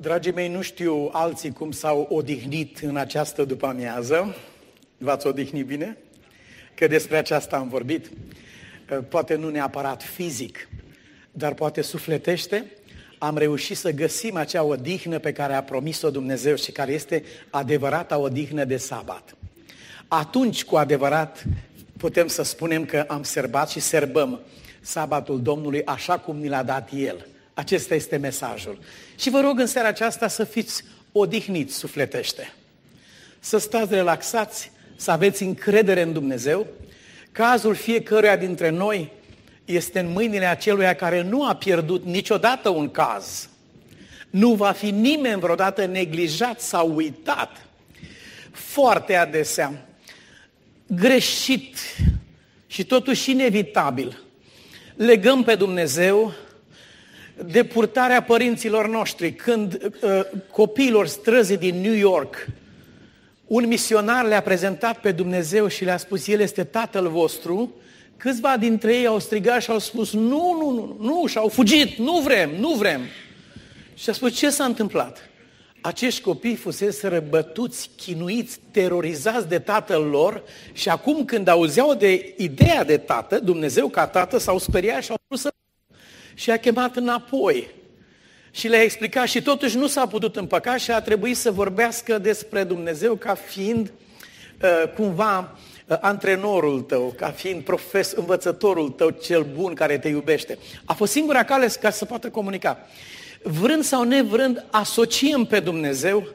Dragii mei, nu știu alții cum s-au odihnit în această după-amiază. V-ați odihnit bine? Că despre aceasta am vorbit. Poate nu neapărat fizic, dar poate sufletește. Am reușit să găsim acea odihnă pe care a promis-o Dumnezeu și care este adevărata odihnă de sabat. Atunci, cu adevărat, putem să spunem că am serbat și serbăm sabatul Domnului așa cum ni l-a dat El. Acesta este mesajul. Și vă rog în seara aceasta să fiți odihniți sufletește. Să stați relaxați, să aveți încredere în Dumnezeu. Cazul fiecăruia dintre noi este în mâinile aceluia care nu a pierdut niciodată un caz. Nu va fi nimeni vreodată neglijat sau uitat. Foarte adesea, greșit și totuși inevitabil, legăm pe Dumnezeu de purtarea părinților noștri. Când uh, copiilor străzi din New York, un misionar le-a prezentat pe Dumnezeu și le-a spus, El este Tatăl vostru, câțiva dintre ei au strigat și au spus, nu, nu, nu, nu, și au fugit, nu vrem, nu vrem. Și a spus, ce s-a întâmplat? Acești copii fusese răbătuți, chinuiți, terorizați de tatăl lor și acum când auzeau de ideea de tată, Dumnezeu ca tată, s-au speriat și au vrut să și a chemat înapoi. Și le-a explicat și totuși nu s-a putut împăca și a trebuit să vorbească despre Dumnezeu ca fiind uh, cumva uh, antrenorul tău, ca fiind profes, învățătorul tău cel bun care te iubește. A fost singura cale ca să poată comunica. Vrând sau nevrând, asociem pe Dumnezeu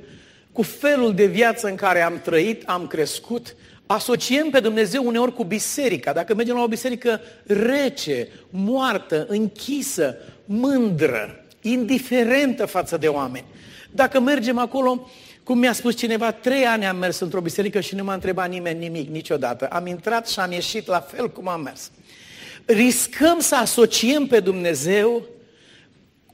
cu felul de viață în care am trăit, am crescut, asociem pe Dumnezeu uneori cu biserica. Dacă mergem la o biserică rece, moartă, închisă, mândră, indiferentă față de oameni. Dacă mergem acolo, cum mi-a spus cineva, trei ani am mers într-o biserică și nu m-a întrebat nimeni nimic niciodată. Am intrat și am ieșit la fel cum am mers. Riscăm să asociem pe Dumnezeu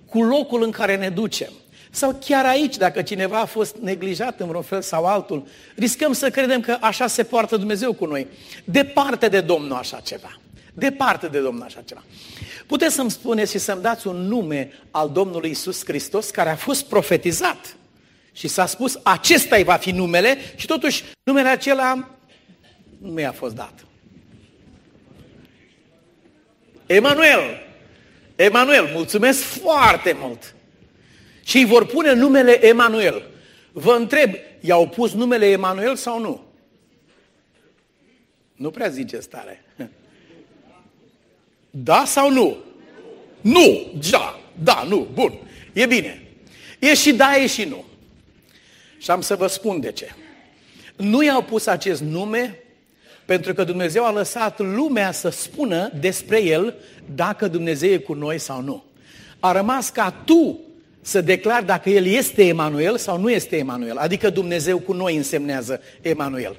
cu locul în care ne ducem. Sau chiar aici, dacă cineva a fost neglijat în vreun fel sau altul, riscăm să credem că așa se poartă Dumnezeu cu noi. Departe de Domnul așa ceva. Departe de Domnul așa ceva. Puteți să-mi spuneți și să-mi dați un nume al Domnului Isus Hristos care a fost profetizat. Și s-a spus, acesta îi va fi numele și totuși numele acela nu mi-a fost dat. Emanuel. Emanuel, mulțumesc foarte mult. Și îi vor pune numele Emanuel. Vă întreb, i-au pus numele Emanuel sau nu? Nu prea zice stare. Da sau nu? Nu, da, da, nu, bun. E bine. E și da, e și nu. Și am să vă spun de ce. Nu i-au pus acest nume pentru că Dumnezeu a lăsat lumea să spună despre el dacă Dumnezeu e cu noi sau nu. A rămas ca tu să declar dacă El este Emanuel sau nu este Emanuel. Adică Dumnezeu cu noi însemnează Emanuel.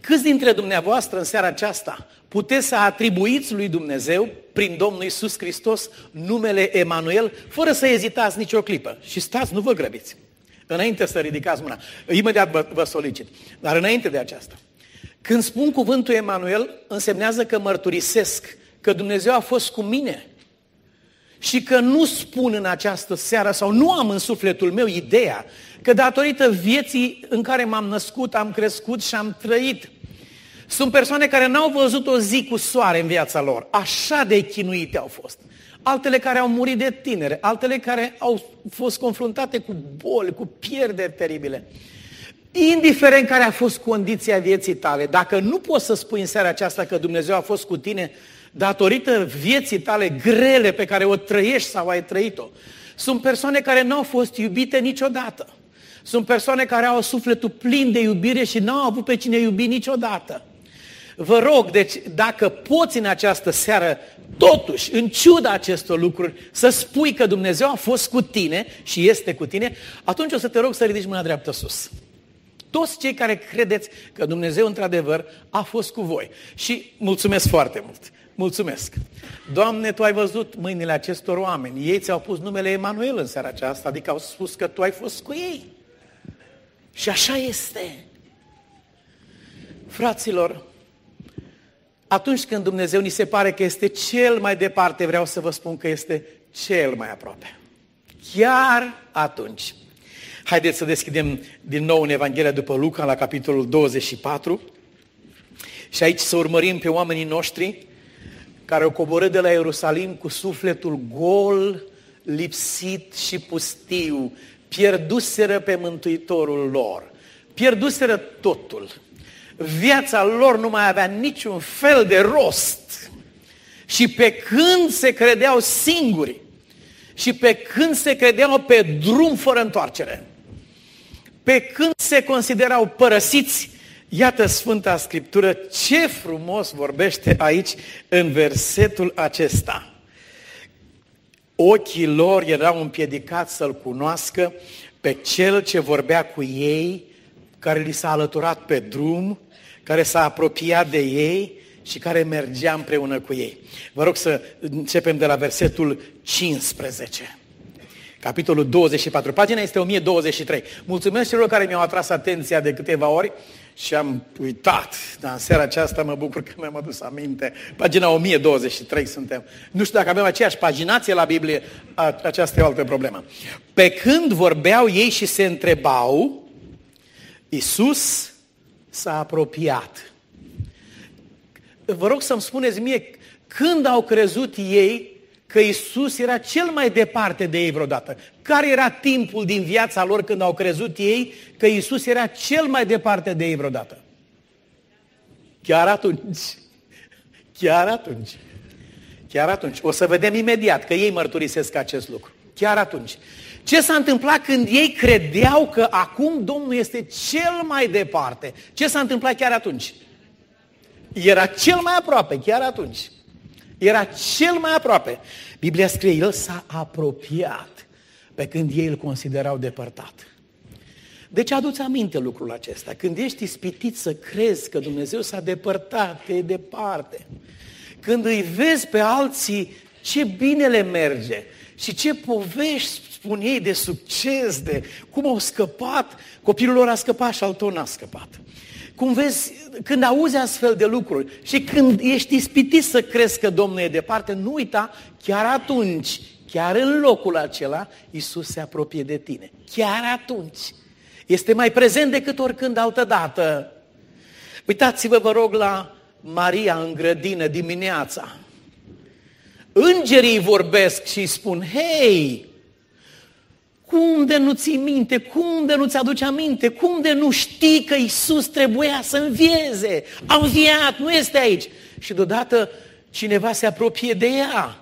Câți dintre dumneavoastră în seara aceasta puteți să atribuiți lui Dumnezeu, prin Domnul Isus Hristos, numele Emanuel, fără să ezitați nicio clipă? Și stați, nu vă grăbiți. Înainte să ridicați mâna. Imediat vă, vă solicit. Dar înainte de aceasta. Când spun cuvântul Emanuel, însemnează că mărturisesc că Dumnezeu a fost cu mine și că nu spun în această seară sau nu am în sufletul meu ideea că datorită vieții în care m-am născut, am crescut și am trăit, sunt persoane care n-au văzut o zi cu soare în viața lor. Așa de chinuite au fost. Altele care au murit de tinere, altele care au fost confruntate cu boli, cu pierderi teribile. Indiferent care a fost condiția vieții tale, dacă nu poți să spui în seara aceasta că Dumnezeu a fost cu tine, datorită vieții tale grele pe care o trăiești sau ai trăit-o. Sunt persoane care nu au fost iubite niciodată. Sunt persoane care au sufletul plin de iubire și n-au avut pe cine iubi niciodată. Vă rog, deci, dacă poți în această seară, totuși, în ciuda acestor lucruri, să spui că Dumnezeu a fost cu tine și este cu tine, atunci o să te rog să ridici mâna dreaptă sus. Toți cei care credeți că Dumnezeu, într-adevăr, a fost cu voi. Și mulțumesc foarte mult. Mulțumesc. Doamne, Tu ai văzut mâinile acestor oameni. Ei ți-au pus numele Emanuel în seara aceasta, adică au spus că Tu ai fost cu ei. Și așa este. Fraților, atunci când Dumnezeu ni se pare că este cel mai departe, vreau să vă spun că este cel mai aproape. Chiar atunci. Haideți să deschidem din nou în Evanghelia după Luca, la capitolul 24. Și aici să urmărim pe oamenii noștri care au coborât de la Ierusalim cu sufletul gol, lipsit și pustiu, pierduseră pe Mântuitorul lor, pierduseră totul. Viața lor nu mai avea niciun fel de rost. Și pe când se credeau singuri, și pe când se credeau pe drum fără întoarcere, pe când se considerau părăsiți, iată Sfânta Scriptură ce frumos vorbește aici în versetul acesta. Ochii lor erau împiedicați să-L cunoască pe Cel ce vorbea cu ei, care li s-a alăturat pe drum, care s-a apropiat de ei și care mergea împreună cu ei. Vă rog să începem de la versetul 15. Capitolul 24. Pagina este 1023. Mulțumesc celor care mi-au atras atenția de câteva ori și am uitat. Dar în seara aceasta mă bucur că mi-am adus aminte. Pagina 1023 suntem. Nu știu dacă avem aceeași paginație la Biblie, aceasta e o altă problemă. Pe când vorbeau ei și se întrebau, Iisus s-a apropiat. Vă rog să-mi spuneți mie, când au crezut ei că Isus era cel mai departe de ei vreodată. Care era timpul din viața lor când au crezut ei că Isus era cel mai departe de ei vreodată? Chiar atunci. Chiar atunci. Chiar atunci. O să vedem imediat că ei mărturisesc acest lucru. Chiar atunci. Ce s-a întâmplat când ei credeau că acum Domnul este cel mai departe? Ce s-a întâmplat chiar atunci? Era cel mai aproape, chiar atunci. Era cel mai aproape. Biblia scrie, el s-a apropiat pe când ei îl considerau depărtat. Deci aduți aminte lucrul acesta. Când ești ispitit să crezi că Dumnezeu s-a depărtat, că e departe, când îi vezi pe alții ce bine le merge și ce povești spun ei de succes, de cum au scăpat, copilul lor a scăpat și al tău n-a scăpat. Cum vezi, când auzi astfel de lucruri și când ești ispitit să crezi că Domnul e departe, nu uita, chiar atunci, chiar în locul acela, Isus se apropie de tine. Chiar atunci. Este mai prezent decât oricând altă dată. Uitați-vă, vă rog, la Maria în grădină dimineața. Îngerii vorbesc și spun, hei, cum de nu ții minte? Cum de nu-ți aduce aminte? Cum de nu știi că Isus trebuia să învieze? A înviat, nu este aici. Și deodată cineva se apropie de ea.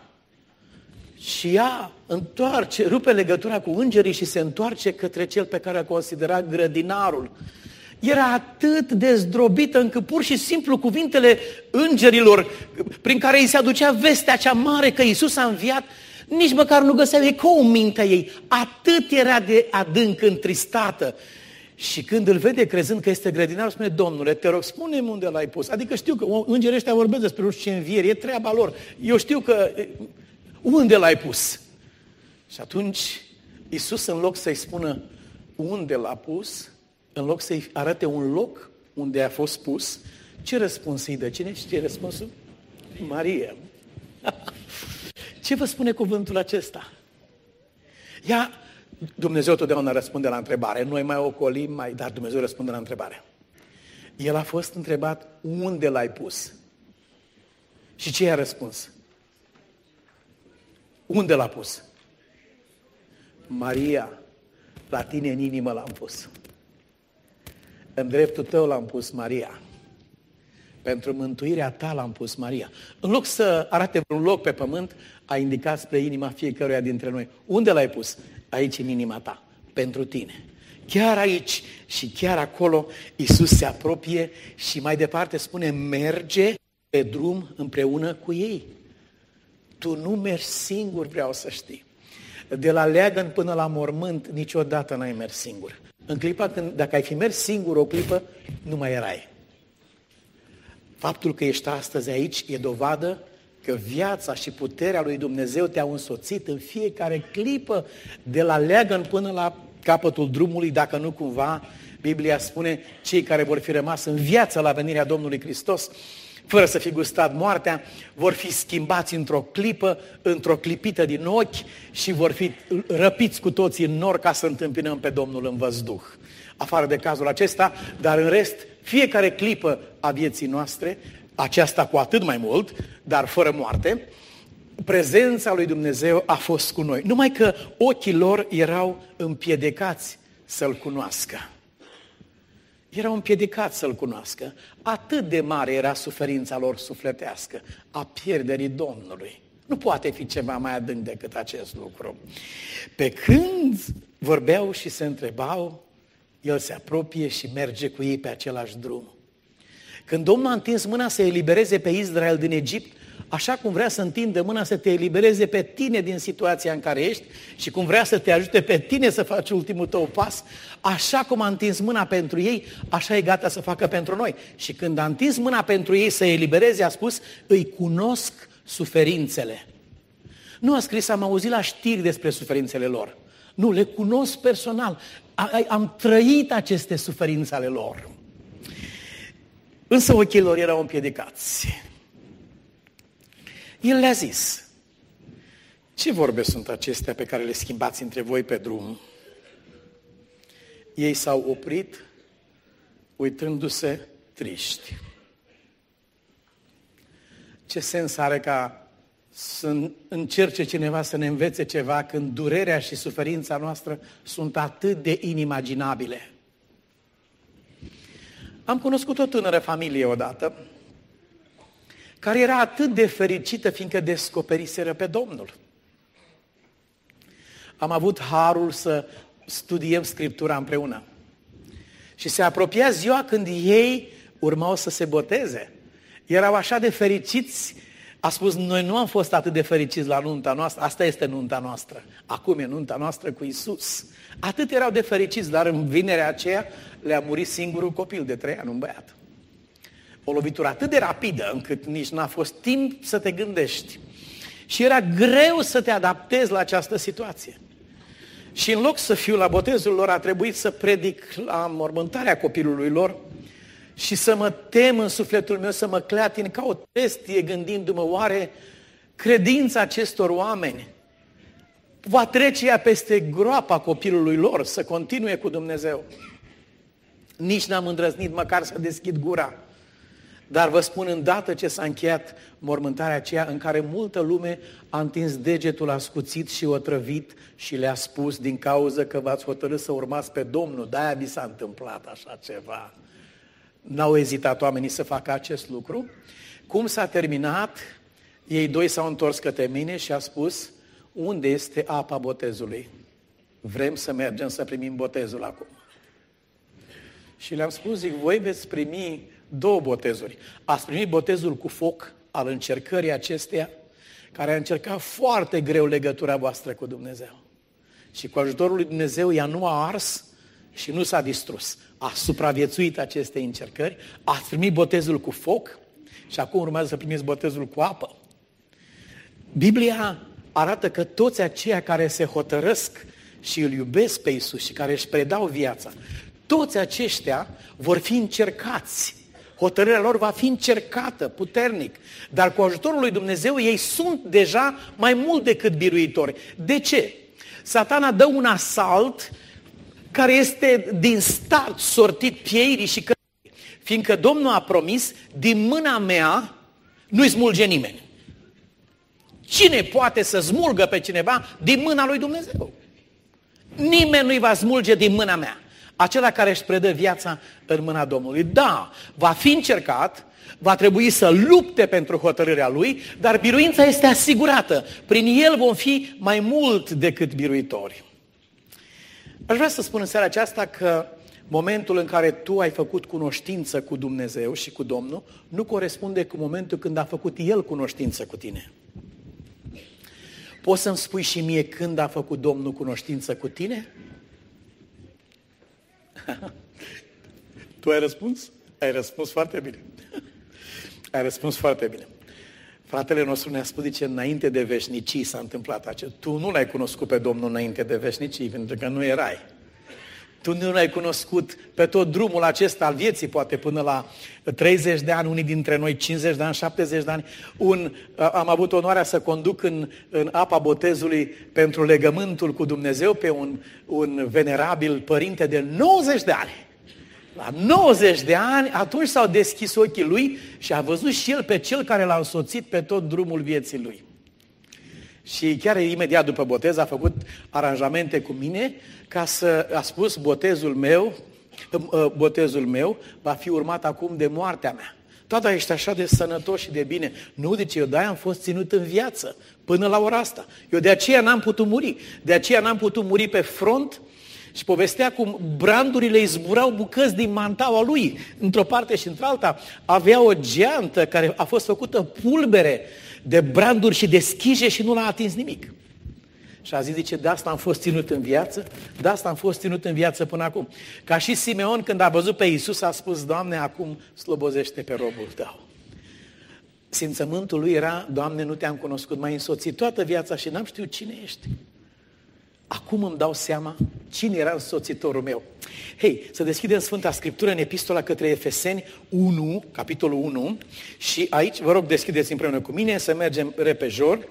Și ea întoarce, rupe legătura cu îngerii și se întoarce către cel pe care a considerat grădinarul. Era atât de zdrobită încât pur și simplu cuvintele îngerilor prin care îi se aducea vestea cea mare că Isus a înviat, nici măcar nu găseau ecou în mintea ei. Atât era de adânc întristată. Și când îl vede crezând că este grădinar, spune, Domnule, te rog, spune-mi unde l-ai pus. Adică știu că îngerii ăștia vorbesc despre nu știu ce învieri, e treaba lor. Eu știu că unde l-ai pus? Și atunci Iisus în loc să-i spună unde l-a pus, în loc să-i arate un loc unde a fost pus, ce răspuns îi dă? Cine știe răspunsul? Maria. Ce vă spune cuvântul acesta? Ea, Dumnezeu totdeauna răspunde la întrebare. Noi mai ocolim, mai, dar Dumnezeu răspunde la întrebare. El a fost întrebat unde l-ai pus. Și ce i-a răspuns? Unde l-a pus? Maria, la tine în inimă l-am pus. În dreptul tău l-am pus Maria. Pentru mântuirea ta l-am pus Maria. În loc să arate un loc pe pământ, a indicat spre inima fiecăruia dintre noi. Unde l-ai pus? Aici, în inima ta. Pentru tine. Chiar aici și chiar acolo Isus se apropie și mai departe spune, merge pe drum împreună cu ei. Tu nu mergi singur, vreau să știi. De la leagăn până la mormânt, niciodată n-ai mers singur. În clipa când, dacă ai fi mers singur o clipă, nu mai erai. Faptul că ești astăzi aici e dovadă că viața și puterea lui Dumnezeu te-au însoțit în fiecare clipă, de la leagăn până la capătul drumului, dacă nu cumva, Biblia spune, cei care vor fi rămas în viață la venirea Domnului Hristos fără să fi gustat moartea, vor fi schimbați într-o clipă, într-o clipită din ochi și vor fi răpiți cu toții în nor ca să întâmpinăm pe Domnul în văzduh. Afară de cazul acesta, dar în rest, fiecare clipă a vieții noastre, aceasta cu atât mai mult, dar fără moarte, prezența lui Dumnezeu a fost cu noi. Numai că ochii lor erau împiedicați să-L cunoască erau împiedicați să-L cunoască. Atât de mare era suferința lor sufletească, a pierderii Domnului. Nu poate fi ceva mai adânc decât acest lucru. Pe când vorbeau și se întrebau, el se apropie și merge cu ei pe același drum. Când Domnul a întins mâna să elibereze pe Israel din Egipt, așa cum vrea să întindă mâna să te elibereze pe tine din situația în care ești și cum vrea să te ajute pe tine să faci ultimul tău pas, așa cum a întins mâna pentru ei, așa e gata să facă pentru noi. Și când a întins mâna pentru ei să elibereze, a spus, îi cunosc suferințele. Nu a scris, am auzit la știri despre suferințele lor. Nu, le cunosc personal. Am trăit aceste suferințe ale lor. Însă ochii lor erau împiedicați. El le-a zis, ce vorbe sunt acestea pe care le schimbați între voi pe drum? Ei s-au oprit, uitându-se triști. Ce sens are ca să încerce cineva să ne învețe ceva când durerea și suferința noastră sunt atât de inimaginabile? Am cunoscut o tânără familie odată, care era atât de fericită fiindcă descoperiseră pe Domnul. Am avut harul să studiem Scriptura împreună. Și se apropia ziua când ei urmau să se boteze. Erau așa de fericiți, a spus, noi nu am fost atât de fericiți la nunta noastră, asta este nunta noastră. Acum e nunta noastră cu Isus. Atât erau de fericiți, dar în vinerea aceea le-a murit singurul copil de trei ani, un băiat. O lovitură atât de rapidă încât nici n-a fost timp să te gândești. Și era greu să te adaptezi la această situație. Și în loc să fiu la botezul lor, a trebuit să predic la mormântarea copilului lor și să mă tem în sufletul meu, să mă clatin ca o testie gândindu-mă, oare credința acestor oameni va trece ea peste groapa copilului lor, să continue cu Dumnezeu. Nici n-am îndrăznit măcar să deschid gura. Dar vă spun îndată ce s-a încheiat mormântarea aceea în care multă lume a întins degetul ascuțit și otrăvit și le-a spus din cauză că v-ați hotărât să urmați pe Domnul, de-aia vi s-a întâmplat așa ceva. N-au ezitat oamenii să facă acest lucru. Cum s-a terminat, ei doi s-au întors către mine și a spus, unde este apa botezului? Vrem să mergem să primim botezul acum. Și le-am spus, zic, voi veți primi două botezuri. Ați primit botezul cu foc al încercării acesteia, care a încercat foarte greu legătura voastră cu Dumnezeu. Și cu ajutorul lui Dumnezeu ea nu a ars și nu s-a distrus. A supraviețuit aceste încercări, ați primit botezul cu foc și acum urmează să primiți botezul cu apă. Biblia arată că toți aceia care se hotărăsc și îl iubesc pe Isus și care își predau viața, toți aceștia vor fi încercați Hotărârea lor va fi încercată puternic. Dar cu ajutorul lui Dumnezeu ei sunt deja mai mult decât biruitori. De ce? Satana dă un asalt care este din start sortit pieirii și că fiindcă Domnul a promis, din mâna mea nu-i smulge nimeni. Cine poate să smulgă pe cineva din mâna lui Dumnezeu? Nimeni nu-i va smulge din mâna mea acela care își predă viața în mâna Domnului. Da, va fi încercat, va trebui să lupte pentru hotărârea lui, dar biruința este asigurată. Prin el vom fi mai mult decât biruitori. Aș vrea să spun în seara aceasta că momentul în care tu ai făcut cunoștință cu Dumnezeu și cu Domnul nu corespunde cu momentul când a făcut El cunoștință cu tine. Poți să-mi spui și mie când a făcut Domnul cunoștință cu tine? tu ai răspuns? Ai răspuns foarte bine. ai răspuns foarte bine. Fratele nostru ne-a spus, zice, înainte de veșnicii s-a întâmplat acest. Tu nu l-ai cunoscut pe Domnul înainte de veșnicii, pentru că nu erai. Tu nu l-ai cunoscut pe tot drumul acesta al vieții, poate până la 30 de ani, unii dintre noi 50 de ani, 70 de ani. Un, am avut onoarea să conduc în, în apa botezului pentru legământul cu Dumnezeu pe un, un venerabil părinte de 90 de ani. La 90 de ani, atunci s-au deschis ochii lui și a văzut și el pe cel care l-a însoțit pe tot drumul vieții lui. Și chiar imediat după botez a făcut aranjamente cu mine ca să a spus botezul meu, ă, botezul meu va fi urmat acum de moartea mea. Tata, ești așa de sănătos și de bine. Nu, deci eu de-aia am fost ținut în viață până la ora asta. Eu de aceea n-am putut muri. De aceea n-am putut muri pe front și povestea cum brandurile îi zburau bucăți din mantaua lui. Într-o parte și într-alta avea o geantă care a fost făcută pulbere de branduri și de schije și nu l-a atins nimic. Și a zis, zice, de asta am fost ținut în viață, de asta am fost ținut în viață până acum. Ca și Simeon, când a văzut pe Iisus, a spus, Doamne, acum slobozește pe robul tău. Simțământul lui era, Doamne, nu te-am cunoscut, mai însoțit toată viața și n-am știut cine ești. Acum îmi dau seama cine era însoțitorul meu. Hei, să deschidem Sfânta Scriptură în epistola către Efeseni 1, capitolul 1, și aici, vă rog, deschideți împreună cu mine, să mergem repejor.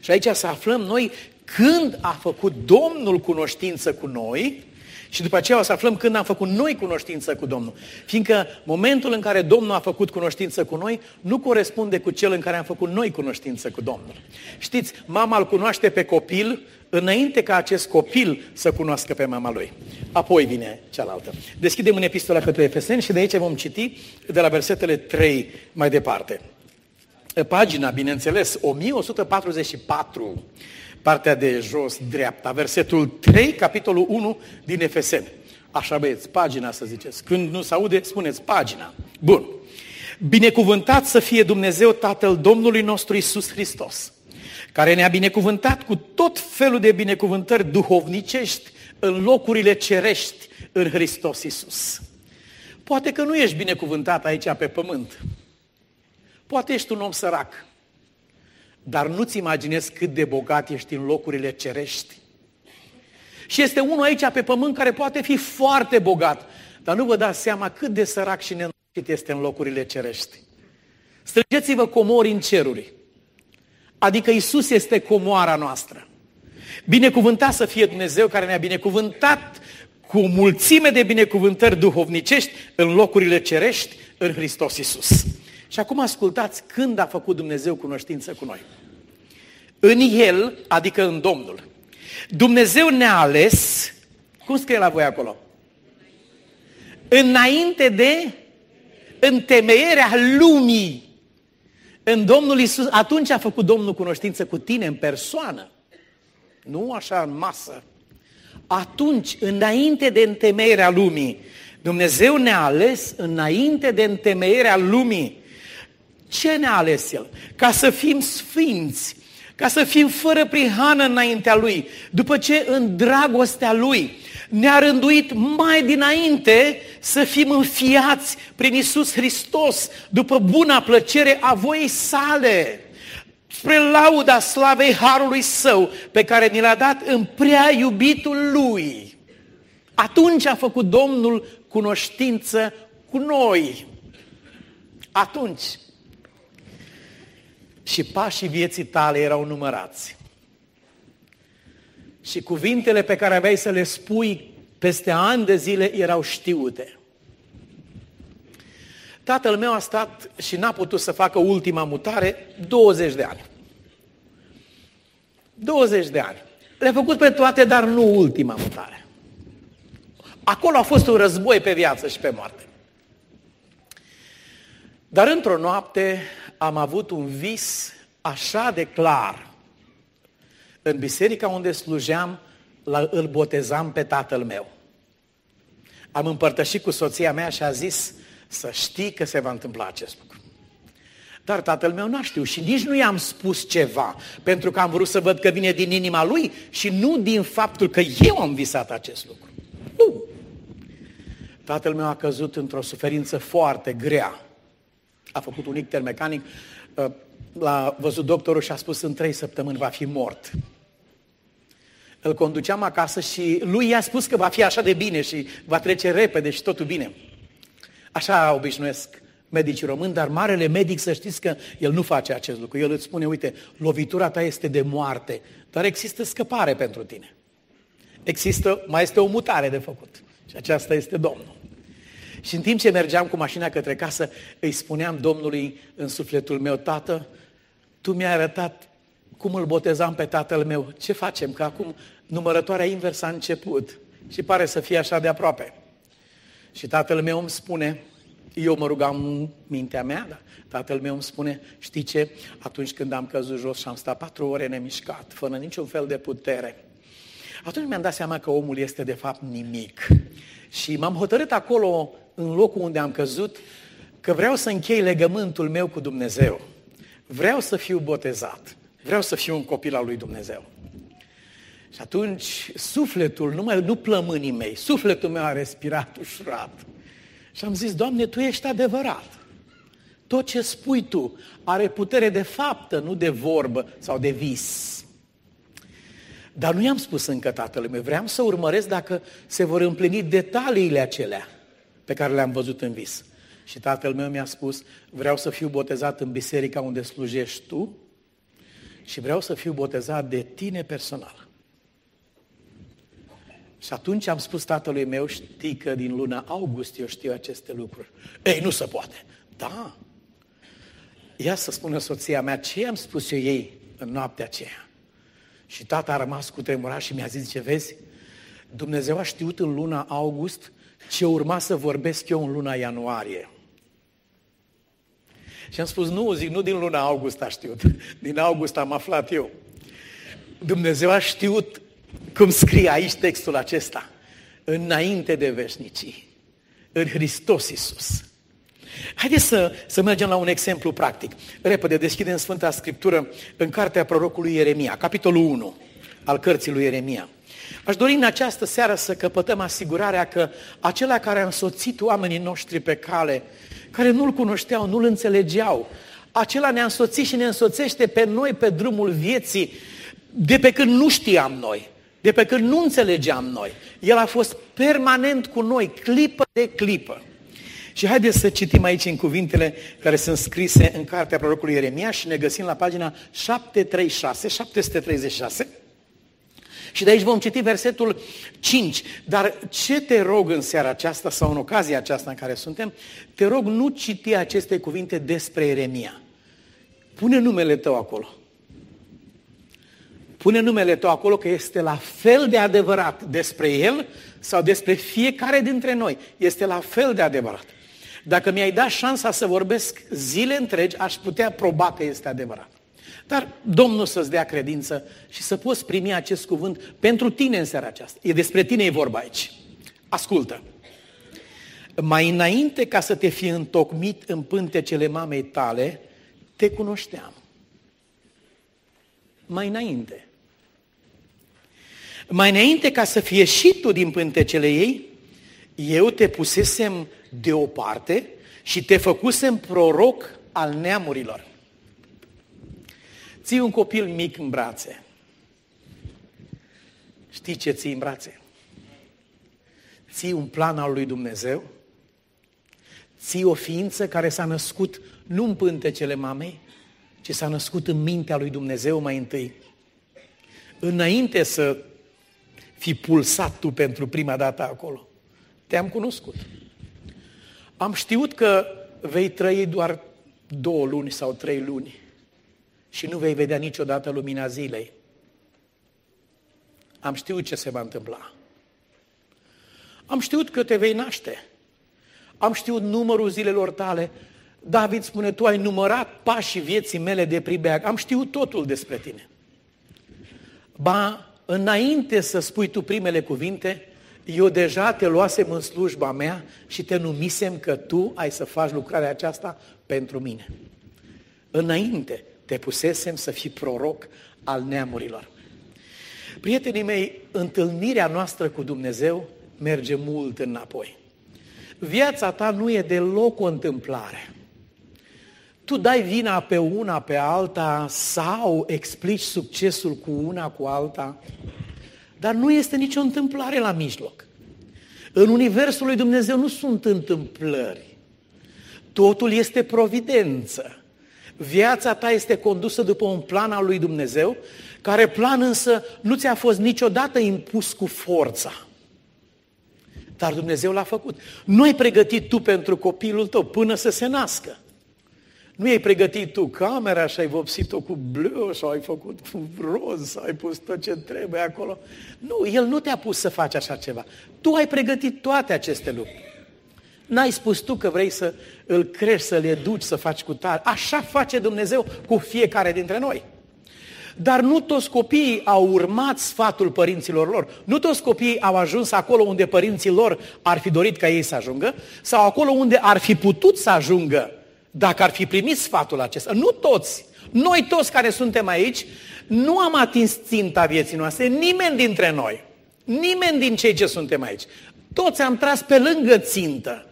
Și aici să aflăm noi când a făcut Domnul cunoștință cu noi și după aceea o să aflăm când am făcut noi cunoștință cu Domnul. Fiindcă momentul în care Domnul a făcut cunoștință cu noi nu corespunde cu cel în care am făcut noi cunoștință cu Domnul. Știți, mama îl cunoaște pe copil înainte ca acest copil să cunoască pe mama lui. Apoi vine cealaltă. Deschidem în epistola către Efeseni și de aici vom citi de la versetele 3 mai departe. Pagina, bineînțeles, 1144, partea de jos dreapta, versetul 3, capitolul 1 din Efeseni. Așa băieți, pagina să ziceți. Când nu se aude, spuneți pagina. Bun. Binecuvântat să fie Dumnezeu Tatăl Domnului nostru Isus Hristos, care ne-a binecuvântat cu tot felul de binecuvântări duhovnicești în locurile cerești în Hristos Isus. Poate că nu ești binecuvântat aici pe pământ. Poate ești un om sărac, dar nu-ți imaginezi cât de bogat ești în locurile cerești. Și este unul aici pe pământ care poate fi foarte bogat, dar nu vă dați seama cât de sărac și nenorocit este în locurile cerești. Strângeți-vă comori în ceruri. Adică Isus este comoara noastră. Binecuvântat să fie Dumnezeu care ne-a binecuvântat cu o mulțime de binecuvântări duhovnicești în locurile cerești în Hristos Isus. Și acum ascultați când a făcut Dumnezeu cunoștință cu noi. În El, adică în Domnul. Dumnezeu ne-a ales, cum scrie la voi acolo? Înainte de întemeierea lumii. În Domnul Isus, atunci a făcut Domnul cunoștință cu tine în persoană. Nu așa în masă. Atunci, înainte de întemeierea lumii, Dumnezeu ne-a ales înainte de întemeierea lumii ce ne-a ales El? Ca să fim sfinți, ca să fim fără prihană înaintea Lui, după ce în dragostea Lui ne-a rânduit mai dinainte să fim înfiați prin Isus Hristos, după buna plăcere a voii sale, spre lauda slavei Harului Său, pe care ni l-a dat în prea iubitul Lui. Atunci a făcut Domnul cunoștință cu noi. Atunci și pașii vieții tale erau numărați. Și cuvintele pe care aveai să le spui peste ani de zile erau știute. Tatăl meu a stat și n-a putut să facă ultima mutare 20 de ani. 20 de ani. Le-a făcut pe toate, dar nu ultima mutare. Acolo a fost un război pe viață și pe moarte. Dar într-o noapte am avut un vis așa de clar. În biserica unde slujeam, la, îl botezam pe tatăl meu. Am împărtășit cu soția mea și a zis să știi că se va întâmpla acest lucru. Dar tatăl meu n-a știut și nici nu i-am spus ceva, pentru că am vrut să văd că vine din inima lui și nu din faptul că eu am visat acest lucru. Nu. Tatăl meu a căzut într-o suferință foarte grea a făcut un icter mecanic, l-a văzut doctorul și a spus în trei săptămâni va fi mort. îl conduceam acasă și lui i-a spus că va fi așa de bine și va trece repede și totul bine. Așa obișnuiesc medicii români, dar marele medic să știți că el nu face acest lucru. El îți spune, uite, lovitura ta este de moarte, dar există scăpare pentru tine. Există, mai este o mutare de făcut. Și aceasta este Domnul. Și în timp ce mergeam cu mașina către casă, îi spuneam Domnului în sufletul meu, Tată, Tu mi-ai arătat cum îl botezam pe tatăl meu. Ce facem? Că acum numărătoarea inversă a început și pare să fie așa de aproape. Și tatăl meu îmi spune, eu mă rugam în mintea mea, dar tatăl meu îmi spune, știi ce, atunci când am căzut jos și am stat patru ore nemișcat, fără niciun fel de putere, atunci mi-am dat seama că omul este de fapt nimic. Și m-am hotărât acolo, în locul unde am căzut, că vreau să închei legământul meu cu Dumnezeu. Vreau să fiu botezat. Vreau să fiu un copil al lui Dumnezeu. Și atunci sufletul, nu, mai, nu plămânii mei, sufletul meu a respirat ușurat. Și am zis, Doamne, Tu ești adevărat. Tot ce spui Tu are putere de faptă, nu de vorbă sau de vis. Dar nu i-am spus încă tatălui meu, vreau să urmăresc dacă se vor împlini detaliile acelea pe care le-am văzut în vis. Și tatăl meu mi-a spus, vreau să fiu botezat în biserica unde slujești tu și vreau să fiu botezat de tine personal. Și atunci am spus tatălui meu, știi că din luna august eu știu aceste lucruri. Ei, nu se poate. Da. Ia să spună soția mea ce am spus eu ei în noaptea aceea. Și tata a rămas cu tremurat și mi-a zis, ce vezi, Dumnezeu a știut în luna august ce urma să vorbesc eu în luna ianuarie. Și am spus, nu, zic, nu din luna august a știut, din august am aflat eu. Dumnezeu a știut cum scrie aici textul acesta, înainte de veșnicii, în Hristos Iisus. Haideți să, să mergem la un exemplu practic. Repede, deschidem Sfânta Scriptură în cartea prorocului Ieremia, capitolul 1 al cărții lui Ieremia. Aș dori în această seară să căpătăm asigurarea că acela care a însoțit oamenii noștri pe cale, care nu-L cunoșteau, nu-L înțelegeau, acela ne-a însoțit și ne însoțește pe noi pe drumul vieții, de pe când nu știam noi, de pe când nu înțelegeam noi. El a fost permanent cu noi, clipă de clipă. Și haideți să citim aici în cuvintele care sunt scrise în cartea prorocului Ieremia și ne găsim la pagina 736, 736. Și de aici vom citi versetul 5. Dar ce te rog în seara aceasta sau în ocazia aceasta în care suntem, te rog nu citi aceste cuvinte despre Ieremia. Pune numele tău acolo. Pune numele tău acolo că este la fel de adevărat despre el sau despre fiecare dintre noi. Este la fel de adevărat. Dacă mi-ai dat șansa să vorbesc zile întregi, aș putea proba că este adevărat. Dar Domnul să-ți dea credință și să poți primi acest cuvânt pentru tine în seara aceasta. E despre tine e vorba aici. Ascultă. Mai înainte ca să te fi întocmit în pântecele mamei tale, te cunoșteam. Mai înainte. Mai înainte ca să fie și tu din pântecele ei, eu te pusesem deoparte și te făcusem proroc al neamurilor. Ții un copil mic în brațe. Știi ce ții în brațe? Ții un plan al lui Dumnezeu, ții o ființă care s-a născut nu în pântecele mamei, ci s-a născut în mintea lui Dumnezeu mai întâi. Înainte să fi pulsat tu pentru prima dată acolo, te-am cunoscut. Am știut că vei trăi doar două luni sau trei luni și nu vei vedea niciodată lumina zilei. Am știut ce se va întâmpla. Am știut că te vei naște. Am știut numărul zilelor tale. David spune, tu ai numărat pașii vieții mele de pribeag. Am știut totul despre tine. Ba, înainte să spui tu primele cuvinte, eu deja te luasem în slujba mea și te numisem că tu ai să faci lucrarea aceasta pentru mine. Înainte te pusesem să fii proroc al neamurilor. Prietenii mei, întâlnirea noastră cu Dumnezeu merge mult înapoi. Viața ta nu e deloc o întâmplare. Tu dai vina pe una, pe alta sau explici succesul cu una, cu alta. Dar nu este nicio întâmplare la mijloc. În Universul lui Dumnezeu nu sunt întâmplări. Totul este providență. Viața ta este condusă după un plan al lui Dumnezeu, care plan însă nu ți-a fost niciodată impus cu forța. Dar Dumnezeu l-a făcut. Nu ai pregătit tu pentru copilul tău până să se nască. Nu ai pregătit tu camera și ai vopsit-o cu bleu sau ai făcut cu roz sau ai pus tot ce trebuie acolo. Nu, El nu te-a pus să faci așa ceva. Tu ai pregătit toate aceste lucruri. N-ai spus tu că vrei să îl crești, să-l educi, să faci cu tare. Așa face Dumnezeu cu fiecare dintre noi. Dar nu toți copiii au urmat sfatul părinților lor. Nu toți copiii au ajuns acolo unde părinții lor ar fi dorit ca ei să ajungă sau acolo unde ar fi putut să ajungă dacă ar fi primit sfatul acesta. Nu toți. Noi toți care suntem aici nu am atins ținta vieții noastre, nimeni dintre noi. Nimeni din cei ce suntem aici. Toți am tras pe lângă țintă.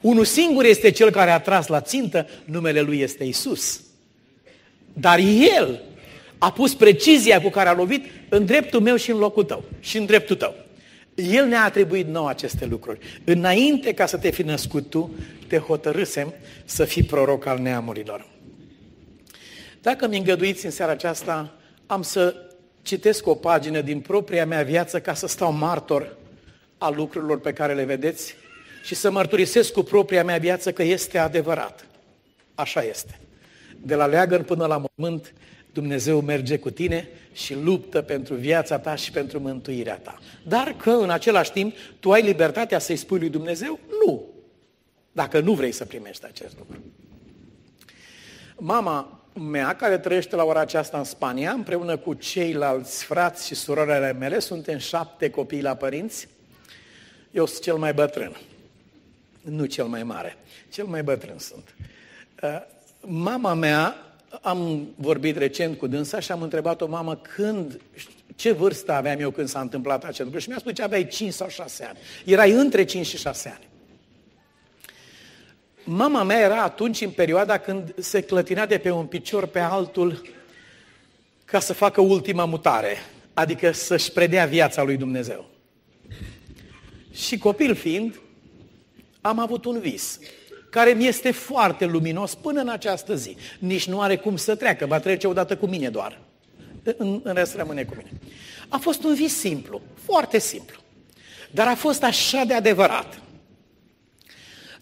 Unul singur este cel care a tras la țintă, numele lui este Isus. Dar El a pus precizia cu care a lovit în dreptul meu și în locul tău și în dreptul tău. El ne-a atribuit nou aceste lucruri. Înainte ca să te fi născut tu, te hotărâsem să fii proroc al neamurilor. Dacă mi îngăduiți în seara aceasta, am să citesc o pagină din propria mea viață ca să stau martor a lucrurilor pe care le vedeți și să mărturisesc cu propria mea viață că este adevărat. Așa este. De la leagăn până la mormânt, Dumnezeu merge cu tine și luptă pentru viața ta și pentru mântuirea ta. Dar că în același timp tu ai libertatea să-i spui lui Dumnezeu nu, dacă nu vrei să primești acest lucru. Mama mea, care trăiește la ora aceasta în Spania, împreună cu ceilalți frați și surorile mele, suntem șapte copii la părinți, eu sunt cel mai bătrân, nu cel mai mare, cel mai bătrân sunt. Uh, mama mea am vorbit recent cu dânsa și am întrebat-o, mamă, când, ce vârstă aveam eu când s-a întâmplat acest lucru? Și mi-a spus că aveai 5 sau 6 ani. Erai între 5 și 6 ani. Mama mea era atunci în perioada când se clătinea de pe un picior pe altul ca să facă ultima mutare, adică să-și predea viața lui Dumnezeu. Și copil fiind, am avut un vis care mi este foarte luminos până în această zi. Nici nu are cum să treacă, va trece odată cu mine doar. În, în rest rămâne cu mine. A fost un vis simplu, foarte simplu, dar a fost așa de adevărat.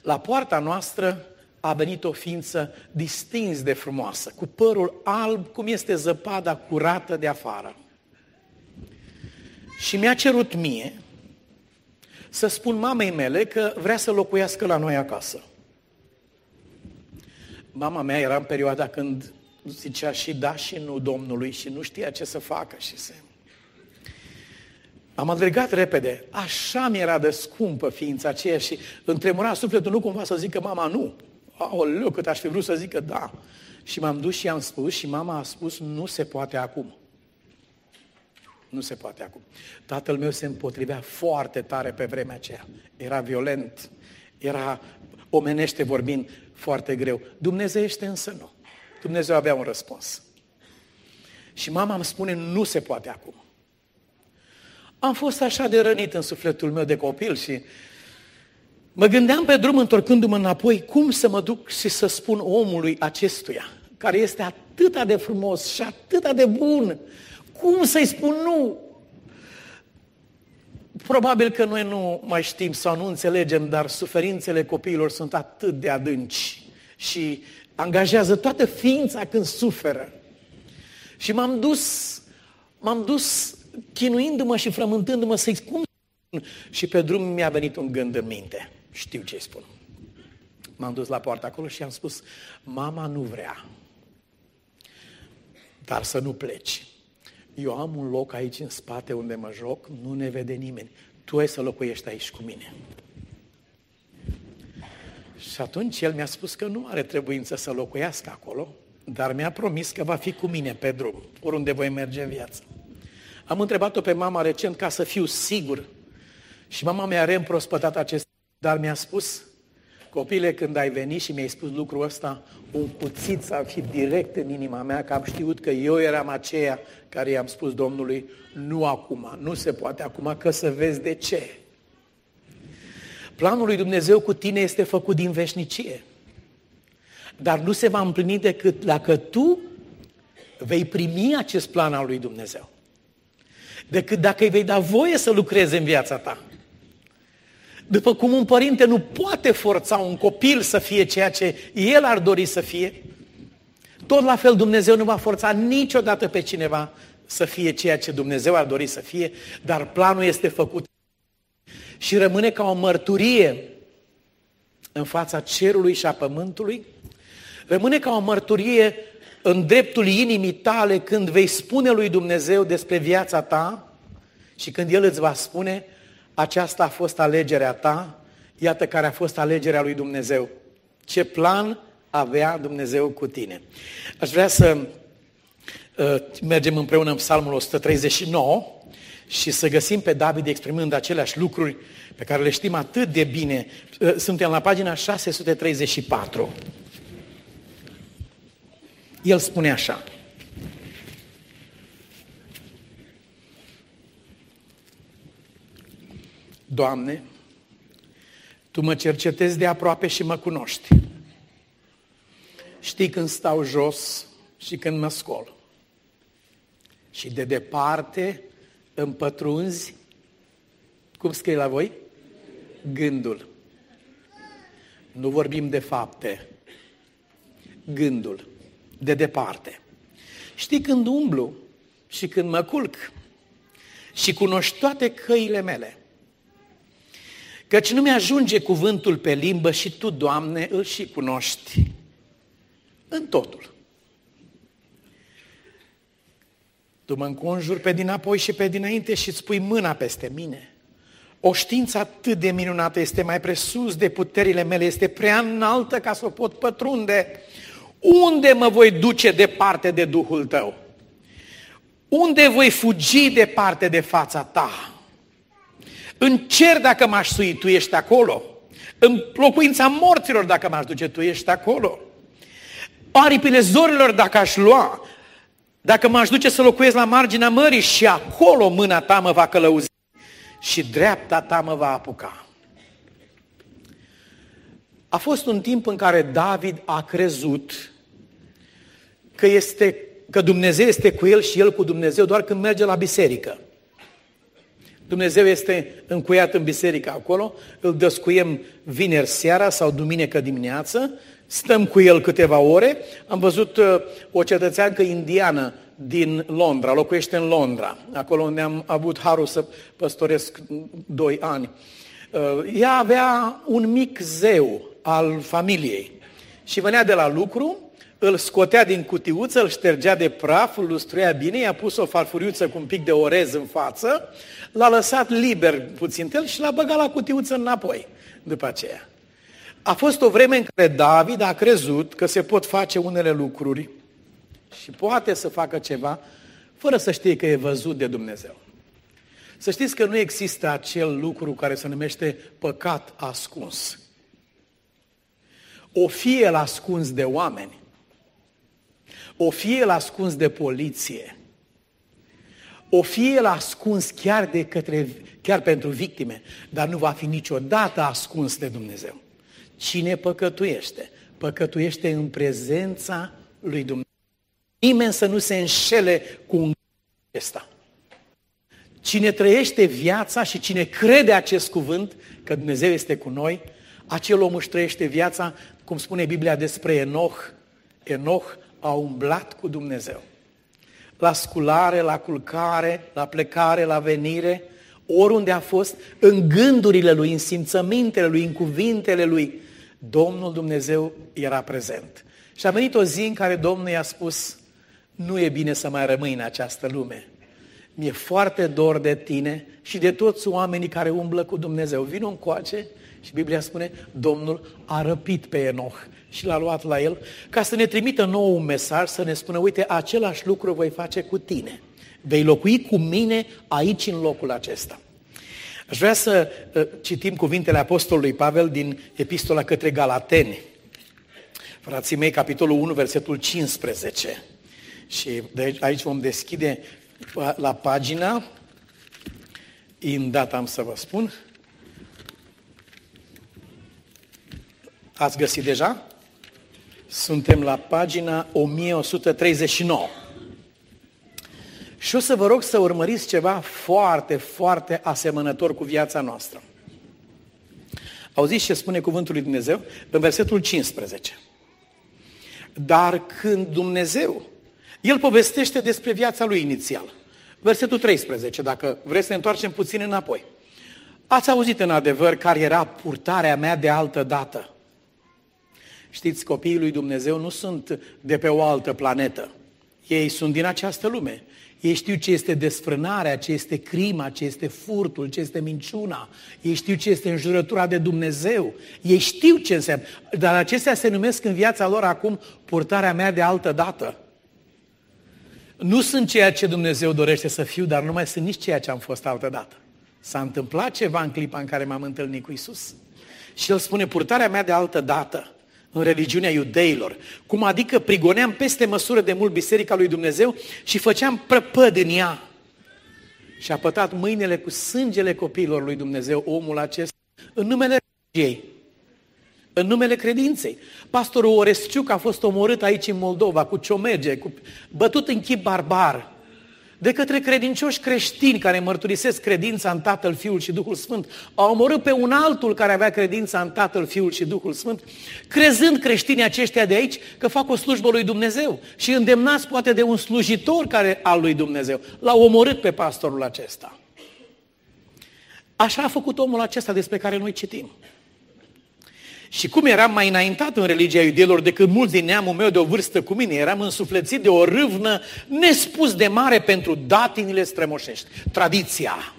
La poarta noastră a venit o ființă distins de frumoasă, cu părul alb, cum este zăpada curată de afară. Și mi-a cerut mie să spun mamei mele că vrea să locuiască la noi acasă. Mama mea era în perioada când zicea și da și nu Domnului și nu știa ce să facă și se... Am alergat repede. Așa mi era de scumpă ființa aceea și îmi tremura sufletul nu cumva să zică mama nu. Aoleu, cât aș fi vrut să zică da. Și m-am dus și am spus și mama a spus nu se poate acum. Nu se poate acum. Tatăl meu se împotrivea foarte tare pe vremea aceea. Era violent, era omenește vorbind foarte greu. Dumnezeiește însă nu. Dumnezeu avea un răspuns. Și mama îmi spune, nu se poate acum. Am fost așa de rănit în sufletul meu de copil și mă gândeam pe drum întorcându-mă înapoi cum să mă duc și să spun omului acestuia, care este atât de frumos și atât de bun, cum să-i spun nu? Probabil că noi nu mai știm sau nu înțelegem, dar suferințele copiilor sunt atât de adânci și angajează toată ființa când suferă. Și m-am dus, m-am dus chinuindu-mă și frământându-mă să-i spun. Și pe drum mi-a venit un gând în minte. Știu ce spun. M-am dus la poartă acolo și am spus, mama nu vrea, dar să nu pleci. Eu am un loc aici în spate unde mă joc, nu ne vede nimeni. Tu ai să locuiești aici cu mine. Și atunci el mi-a spus că nu are trebuință să locuiască acolo, dar mi-a promis că va fi cu mine pe drum, oriunde voi merge în viață. Am întrebat-o pe mama recent ca să fiu sigur și mama mi-a reîmprospătat acest, dar mi-a spus, Copile, când ai venit și mi-ai spus lucrul ăsta, un cuțit s-a fi direct în inima mea, că am știut că eu eram aceea care i-am spus Domnului, nu acum, nu se poate acum, că să vezi de ce. Planul lui Dumnezeu cu tine este făcut din veșnicie. Dar nu se va împlini decât dacă tu vei primi acest plan al lui Dumnezeu. Decât dacă îi vei da voie să lucreze în viața ta. După cum un părinte nu poate forța un copil să fie ceea ce el ar dori să fie, tot la fel Dumnezeu nu va forța niciodată pe cineva să fie ceea ce Dumnezeu ar dori să fie, dar planul este făcut. Și rămâne ca o mărturie în fața cerului și a pământului, rămâne ca o mărturie în dreptul inimii tale când vei spune lui Dumnezeu despre viața ta și când El îți va spune, aceasta a fost alegerea ta, iată care a fost alegerea lui Dumnezeu. Ce plan avea Dumnezeu cu tine. Aș vrea să uh, mergem împreună în Psalmul 139 și să găsim pe David exprimând aceleași lucruri pe care le știm atât de bine. Uh, suntem la pagina 634. El spune așa. Doamne, Tu mă cercetezi de aproape și mă cunoști. Știi când stau jos și când mă scol. Și de departe îmi pătrunzi, cum scrie la voi? Gândul. Nu vorbim de fapte. Gândul. De departe. Știi când umblu și când mă culc și cunoști toate căile mele. Căci nu mi-ajunge cuvântul pe limbă și Tu, Doamne, îl și cunoști în totul. Tu mă înconjuri pe dinapoi și pe dinainte și îți pui mâna peste mine. O știință atât de minunată este mai presus de puterile mele, este prea înaltă ca să o pot pătrunde. Unde mă voi duce departe de Duhul tău? Unde voi fugi departe de fața ta? În cer dacă m-aș sui, tu ești acolo. În locuința morților dacă m-aș duce, tu ești acolo. Aripile zorilor dacă aș lua, dacă m-aș duce să locuiesc la marginea mării și acolo mâna ta mă va călăuzi și dreapta ta mă va apuca. A fost un timp în care David a crezut că, este, că Dumnezeu este cu el și el cu Dumnezeu doar când merge la biserică. Dumnezeu este încuiat în biserică acolo, îl dăscuiem vineri seara sau duminică dimineață, stăm cu el câteva ore. Am văzut uh, o cetățeancă indiană din Londra, locuiește în Londra, acolo unde am avut harul să păstoresc doi ani. Uh, ea avea un mic zeu al familiei și venea de la lucru, îl scotea din cutiuță, îl ștergea de praf, îl lustruia bine, i-a pus o farfuriuță cu un pic de orez în față, l-a lăsat liber puțin el și l-a băgat la cutiuță înapoi după aceea. A fost o vreme în care David a crezut că se pot face unele lucruri și poate să facă ceva fără să știe că e văzut de Dumnezeu. Să știți că nu există acel lucru care se numește păcat ascuns. O fie el ascuns de oameni, o fie el ascuns de poliție, o fie el ascuns chiar, de către, chiar pentru victime, dar nu va fi niciodată ascuns de Dumnezeu. Cine păcătuiește? Păcătuiește în prezența lui Dumnezeu. Nimeni să nu se înșele cu un acesta. Cine trăiește viața și cine crede acest cuvânt, că Dumnezeu este cu noi, acel om își trăiește viața, cum spune Biblia despre Enoch. Enoch a umblat cu Dumnezeu. La sculare, la culcare, la plecare, la venire, oriunde a fost, în gândurile lui, în simțămintele lui, în cuvintele lui, Domnul Dumnezeu era prezent. Și a venit o zi în care Domnul i-a spus, nu e bine să mai rămâi în această lume. Mi-e foarte dor de tine și de toți oamenii care umblă cu Dumnezeu. Vin un coace și Biblia spune, Domnul a răpit pe Enoch și l-a luat la el ca să ne trimită nou un mesaj, să ne spună, uite, același lucru voi face cu tine. Vei locui cu mine aici în locul acesta. Aș vrea să uh, citim cuvintele Apostolului Pavel din Epistola către Galateni. Frații mei, capitolul 1, versetul 15. Și de aici vom deschide la pagina, data am să vă spun. Ați găsit deja? Suntem la pagina 1139. Și o să vă rog să urmăriți ceva foarte, foarte asemănător cu viața noastră. Auziți ce spune cuvântul lui Dumnezeu? În versetul 15. Dar când Dumnezeu, El povestește despre viața lui inițială. Versetul 13, dacă vreți să ne întoarcem puțin înapoi. Ați auzit în adevăr care era purtarea mea de altă dată. Știți, copiii lui Dumnezeu nu sunt de pe o altă planetă. Ei sunt din această lume. Ei știu ce este desfrânarea, ce este crima, ce este furtul, ce este minciuna. Ei știu ce este înjurătura de Dumnezeu. Ei știu ce înseamnă. Dar acestea se numesc în viața lor acum purtarea mea de altă dată. Nu sunt ceea ce Dumnezeu dorește să fiu, dar nu mai sunt nici ceea ce am fost altă dată. S-a întâmplat ceva în clipa în care m-am întâlnit cu Isus. Și El spune, purtarea mea de altă dată în religiunea iudeilor. Cum adică prigoneam peste măsură de mult biserica lui Dumnezeu și făceam prăpăd în ea. Și a pătat mâinile cu sângele copiilor lui Dumnezeu, omul acesta, în numele religiei, în numele credinței. Pastorul Oresciuc a fost omorât aici în Moldova cu ciomege, cu bătut în chip barbar de către credincioși creștini care mărturisesc credința în Tatăl, Fiul și Duhul Sfânt, au omorât pe un altul care avea credința în Tatăl, Fiul și Duhul Sfânt, crezând creștinii aceștia de aici că fac o slujbă lui Dumnezeu și îndemnați poate de un slujitor care al lui Dumnezeu. L-au omorât pe pastorul acesta. Așa a făcut omul acesta despre care noi citim. Și cum eram mai înaintat în religia iudeilor decât mulți din neamul meu de o vârstă cu mine, eram însuflețit de o râvnă nespus de mare pentru datinile strămoșești. Tradiția.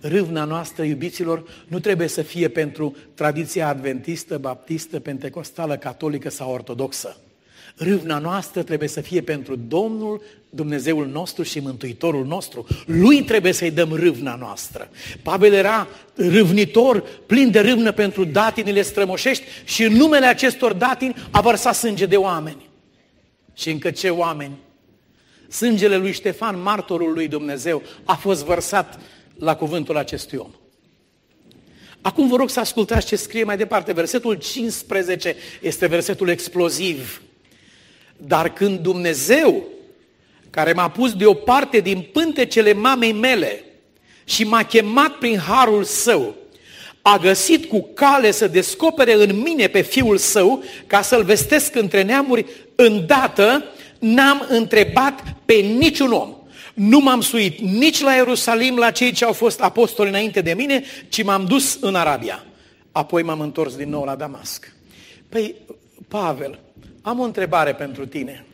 Râvna noastră, iubiților, nu trebuie să fie pentru tradiția adventistă, baptistă, pentecostală, catolică sau ortodoxă. Râvna noastră trebuie să fie pentru Domnul, Dumnezeul nostru și Mântuitorul nostru. Lui trebuie să-i dăm râvna noastră. Pavel era râvnitor, plin de râvnă pentru datinile strămoșești și în numele acestor datini a vărsat sânge de oameni. Și încă ce oameni? Sângele lui Ștefan, martorul lui Dumnezeu, a fost vărsat la cuvântul acestui om. Acum vă rog să ascultați ce scrie mai departe. Versetul 15 este versetul exploziv. Dar când Dumnezeu, care m-a pus deoparte din pântecele mamei mele și m-a chemat prin harul său, a găsit cu cale să descopere în mine pe fiul său ca să-l vestesc între neamuri, îndată n-am întrebat pe niciun om. Nu m-am suit nici la Ierusalim la cei ce au fost apostoli înainte de mine, ci m-am dus în Arabia. Apoi m-am întors din nou la Damasc. Păi, Pavel, am o întrebare pentru tine.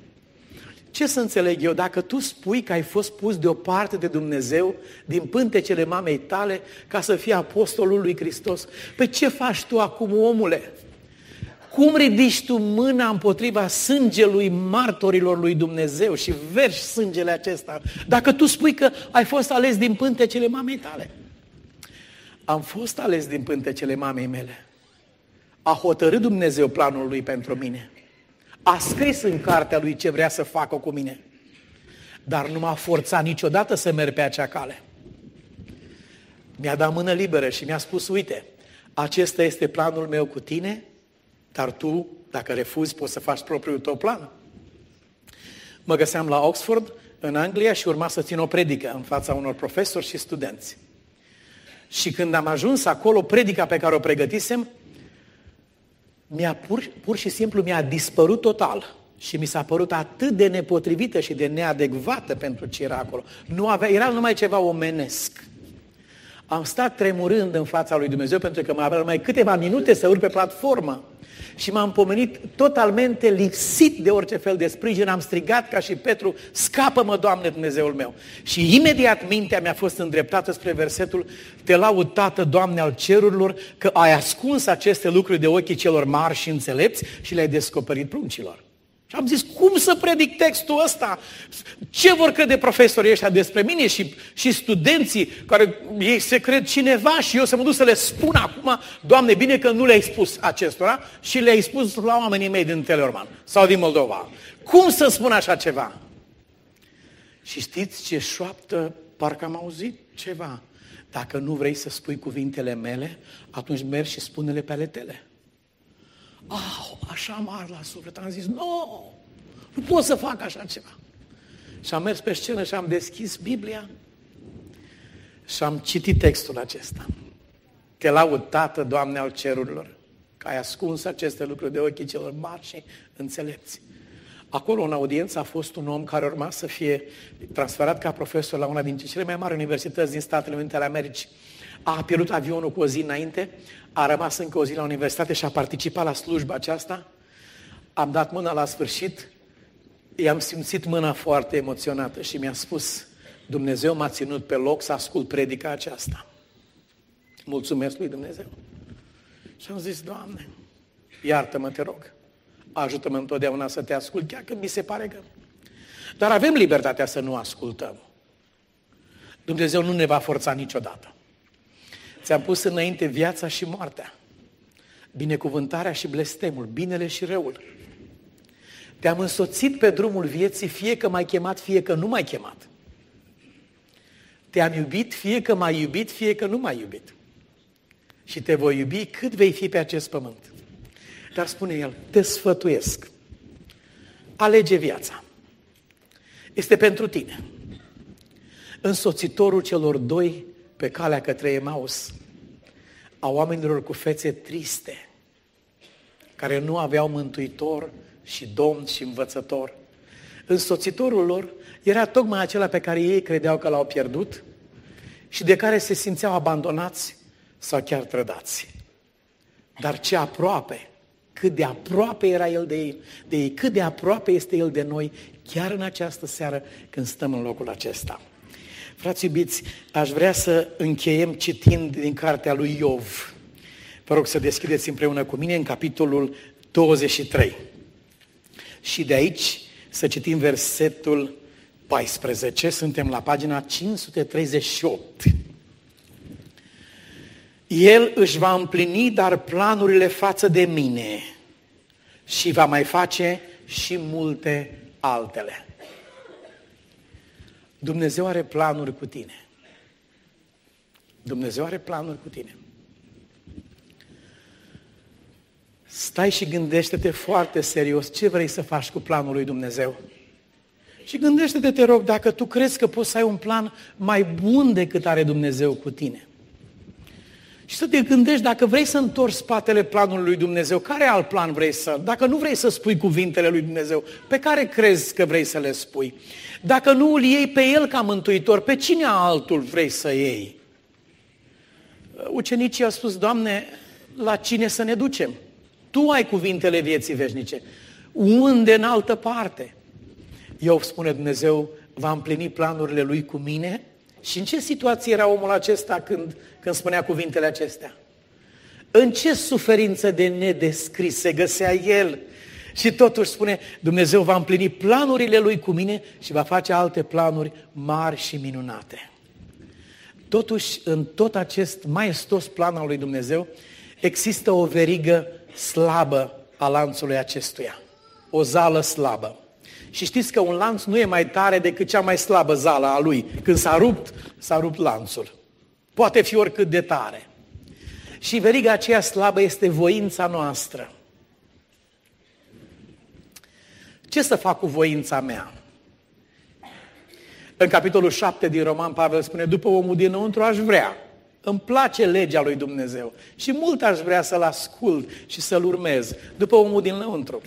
Ce să înțeleg eu dacă tu spui că ai fost pus deoparte de Dumnezeu din pântecele mamei tale ca să fii apostolul lui Hristos? Păi ce faci tu acum, omule? Cum ridici tu mâna împotriva sângelui martorilor lui Dumnezeu și verși sângele acesta? Dacă tu spui că ai fost ales din pântecele mamei tale. Am fost ales din pântecele mamei mele. A hotărât Dumnezeu planul lui pentru mine. A scris în cartea lui ce vrea să facă cu mine. Dar nu m-a forțat niciodată să merg pe acea cale. Mi-a dat mână liberă și mi-a spus, uite, acesta este planul meu cu tine, dar tu, dacă refuzi, poți să faci propriul tău plan. Mă găseam la Oxford, în Anglia, și urma să țin o predică în fața unor profesori și studenți. Și când am ajuns acolo, predica pe care o pregătisem, mi-a pur, pur și simplu mi-a dispărut total. Și mi s-a părut atât de nepotrivită și de neadecvată pentru ce era acolo. Nu avea, era numai ceva omenesc. Am stat tremurând în fața lui Dumnezeu pentru că mai avea numai câteva minute să urc pe platformă și m-am pomenit totalmente lipsit de orice fel de sprijin. Am strigat ca și Petru, scapă-mă, Doamne Dumnezeul meu. Și imediat mintea mi-a fost îndreptată spre versetul, te laud, Tată, Doamne al cerurilor, că ai ascuns aceste lucruri de ochii celor mari și înțelepți și le-ai descoperit pruncilor. Și am zis, cum să predic textul ăsta? Ce vor crede profesorii ăștia despre mine și, și studenții care ei se cred cineva și eu să mă duc să le spun acum, Doamne, bine că nu le-ai spus acestora și le-ai spus la oamenii mei din Teleorman sau din Moldova. Cum să spun așa ceva? Și știți ce șoaptă? Parcă am auzit ceva. Dacă nu vrei să spui cuvintele mele, atunci mergi și spune-le pe ale tale. Oh, așa mare la suflet. Am zis, nu, no, nu pot să fac așa ceva. Și am mers pe scenă și am deschis Biblia și am citit textul acesta. Te laud, Tată, Doamne al cerurilor, că ai ascuns aceste lucruri de ochii celor mari și înțelepți. Acolo, în audiență, a fost un om care urma să fie transferat ca profesor la una dintre cele mai mari universități din Statele Unite ale Americii. A pierdut avionul cu o zi înainte, a rămas încă o zi la universitate și a participat la slujba aceasta. Am dat mâna la sfârșit, i-am simțit mâna foarte emoționată și mi-a spus, Dumnezeu m-a ținut pe loc să ascult predica aceasta. Mulțumesc lui Dumnezeu. Și am zis, Doamne, iartă-mă, te rog ajută-mă întotdeauna să te ascult, chiar când mi se pare că... Dar avem libertatea să nu ascultăm. Dumnezeu nu ne va forța niciodată. Ți-am pus înainte viața și moartea, binecuvântarea și blestemul, binele și răul. Te-am însoțit pe drumul vieții, fie că m-ai chemat, fie că nu m-ai chemat. Te-am iubit, fie că m-ai iubit, fie că nu m-ai iubit. Și te voi iubi cât vei fi pe acest pământ. Dar spune el, te sfătuiesc. Alege viața. Este pentru tine. Însoțitorul celor doi pe calea către Emaus, a oamenilor cu fețe triste, care nu aveau mântuitor și domn și învățător. Însoțitorul lor era tocmai acela pe care ei credeau că l-au pierdut și de care se simțeau abandonați sau chiar trădați. Dar ce aproape cât de aproape era El de ei, de ei, cât de aproape este El de noi, chiar în această seară când stăm în locul acesta. Frați iubiți, aș vrea să încheiem citind din cartea lui Iov. Vă rog să deschideți împreună cu mine în capitolul 23. Și de aici să citim versetul 14. Suntem la pagina 538. El își va împlini dar planurile față de mine și va mai face și multe altele. Dumnezeu are planuri cu tine. Dumnezeu are planuri cu tine. Stai și gândește-te foarte serios ce vrei să faci cu planul lui Dumnezeu. Și gândește-te, te rog, dacă tu crezi că poți să ai un plan mai bun decât are Dumnezeu cu tine. Și să te gândești dacă vrei să întorci spatele planului lui Dumnezeu, care alt plan vrei să... Dacă nu vrei să spui cuvintele lui Dumnezeu, pe care crezi că vrei să le spui? Dacă nu îl iei pe el ca mântuitor, pe cine altul vrei să iei? Ucenicii au spus, Doamne, la cine să ne ducem? Tu ai cuvintele vieții veșnice. Unde în altă parte? Eu spune Dumnezeu, va împlini planurile lui cu mine și în ce situație era omul acesta când, când spunea cuvintele acestea? În ce suferință de nedescris se găsea el? Și totuși spune, Dumnezeu va împlini planurile lui cu mine și va face alte planuri mari și minunate. Totuși, în tot acest maestos plan al lui Dumnezeu, există o verigă slabă a lanțului acestuia. O zală slabă. Și știți că un lanț nu e mai tare decât cea mai slabă zală a lui. Când s-a rupt, s-a rupt lanțul. Poate fi oricât de tare. Și veriga aceea slabă este voința noastră. Ce să fac cu voința mea? În capitolul 7 din Roman, Pavel spune, după omul dinăuntru aș vrea, îmi place legea lui Dumnezeu și mult aș vrea să-L ascult și să-L urmez după omul din lăuntru.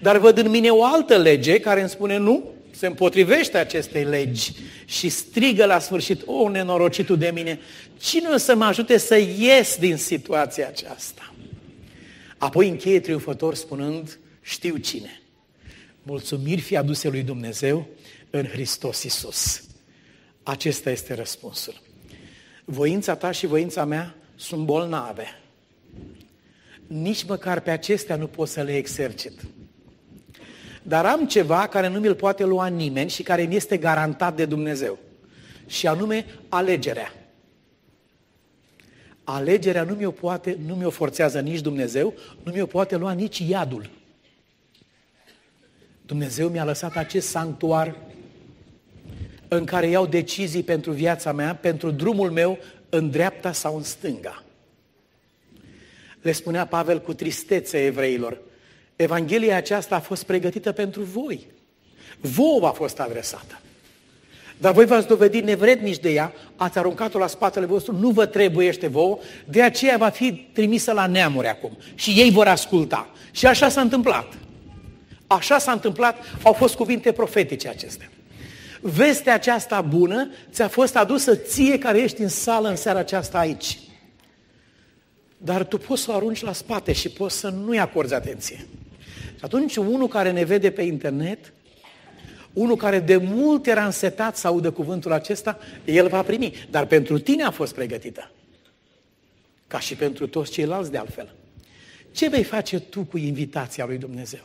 Dar văd în mine o altă lege care îmi spune nu, se împotrivește acestei legi și strigă la sfârșit, o, nenorocitul de mine, cine o să mă ajute să ies din situația aceasta? Apoi încheie triumfător spunând, știu cine. Mulțumiri fi aduse lui Dumnezeu în Hristos Isus. Acesta este răspunsul voința ta și voința mea sunt bolnave. Nici măcar pe acestea nu pot să le exercit. dar am ceva care nu mi-l poate lua nimeni și care mi este garantat de Dumnezeu. Și anume alegerea. Alegerea nu mi-o poate, nu mi-o forțează nici Dumnezeu, nu mi-o poate lua nici iadul. Dumnezeu mi-a lăsat acest sanctuar în care iau decizii pentru viața mea, pentru drumul meu în dreapta sau în stânga. Le spunea Pavel cu tristețe evreilor, Evanghelia aceasta a fost pregătită pentru voi. Vouă a fost adresată. Dar voi v-ați dovedit nevrednici de ea, ați aruncat-o la spatele vostru, nu vă trebuiește vouă, de aceea va fi trimisă la neamuri acum. Și ei vor asculta. Și așa s-a întâmplat. Așa s-a întâmplat, au fost cuvinte profetice acestea. Vestea aceasta bună ți-a fost adusă ție care ești în sală în seara aceasta aici. Dar tu poți să o arunci la spate și poți să nu-i acorzi atenție. Și atunci unul care ne vede pe internet, unul care de mult era însetat să audă cuvântul acesta, el va primi. Dar pentru tine a fost pregătită. Ca și pentru toți ceilalți de altfel. Ce vei face tu cu invitația lui Dumnezeu?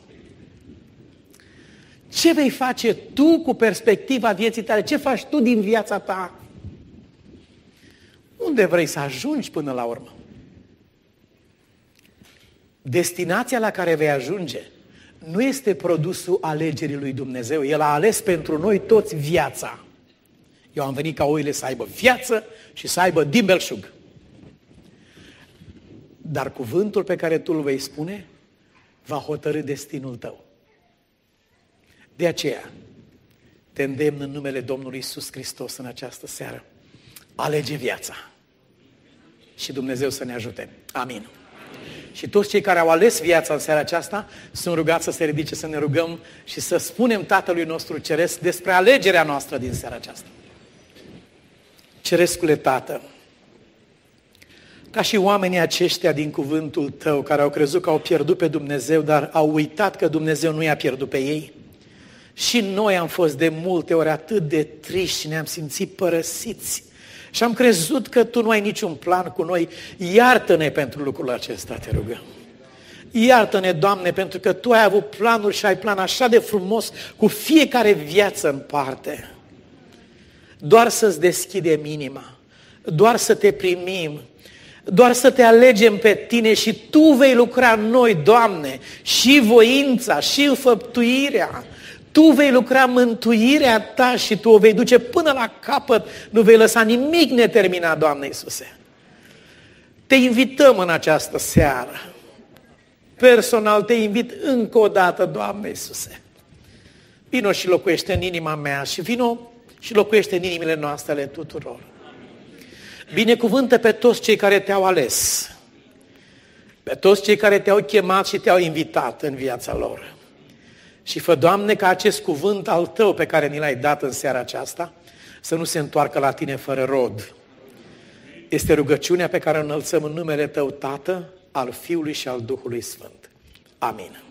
Ce vei face tu cu perspectiva vieții tale? Ce faci tu din viața ta? Unde vrei să ajungi până la urmă? Destinația la care vei ajunge nu este produsul alegerii lui Dumnezeu. El a ales pentru noi toți viața. Eu am venit ca oile să aibă viață și să aibă din belșug. Dar cuvântul pe care tu îl vei spune va hotărâ destinul tău. De aceea, te îndemn în numele Domnului Isus Hristos în această seară. Alege viața. Și Dumnezeu să ne ajute. Amin. Și toți cei care au ales viața în seara aceasta sunt rugați să se ridice, să ne rugăm și să spunem Tatălui nostru Ceresc despre alegerea noastră din seara aceasta. Cerescule Tată, ca și oamenii aceștia din cuvântul Tău, care au crezut că au pierdut pe Dumnezeu, dar au uitat că Dumnezeu nu i-a pierdut pe ei, și noi am fost de multe ori atât de triști și ne-am simțit părăsiți. Și am crezut că Tu nu ai niciun plan cu noi. Iartă-ne pentru lucrul acesta, te rugăm. Iartă-ne, Doamne, pentru că Tu ai avut planuri și ai plan așa de frumos cu fiecare viață în parte. Doar să-ți deschidem inima, doar să te primim, doar să te alegem pe tine și Tu vei lucra în noi, Doamne, și voința, și înfăptuirea, tu vei lucra mântuirea ta și tu o vei duce până la capăt. Nu vei lăsa nimic neterminat, Doamne Iisuse. Te invităm în această seară. Personal te invit încă o dată, Doamne Iisuse. Vino și locuiește în inima mea și vino și locuiește în inimile noastre ale tuturor. Binecuvântă pe toți cei care te-au ales, pe toți cei care te-au chemat și te-au invitat în viața lor. Și fă, Doamne, ca acest cuvânt al Tău pe care ni l-ai dat în seara aceasta să nu se întoarcă la Tine fără rod. Este rugăciunea pe care o înălțăm în numele Tău, Tată, al Fiului și al Duhului Sfânt. Amin.